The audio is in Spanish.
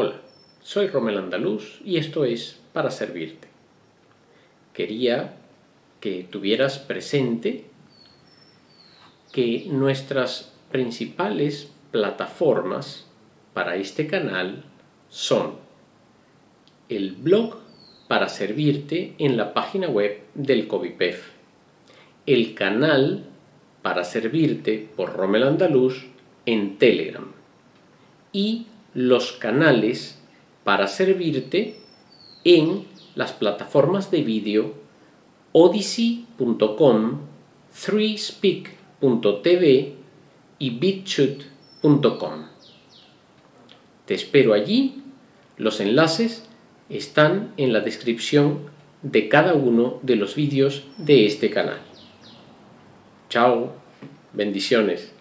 Hola, soy Romel Andaluz y esto es Para Servirte. Quería que tuvieras presente que nuestras principales plataformas para este canal son el blog para servirte en la página web del COVIPEF, el canal para servirte por Romel Andaluz en Telegram y los canales para servirte en las plataformas de vídeo odyssey.com, 3speak.tv y bitchute.com. Te espero allí. Los enlaces están en la descripción de cada uno de los vídeos de este canal. Chao, bendiciones.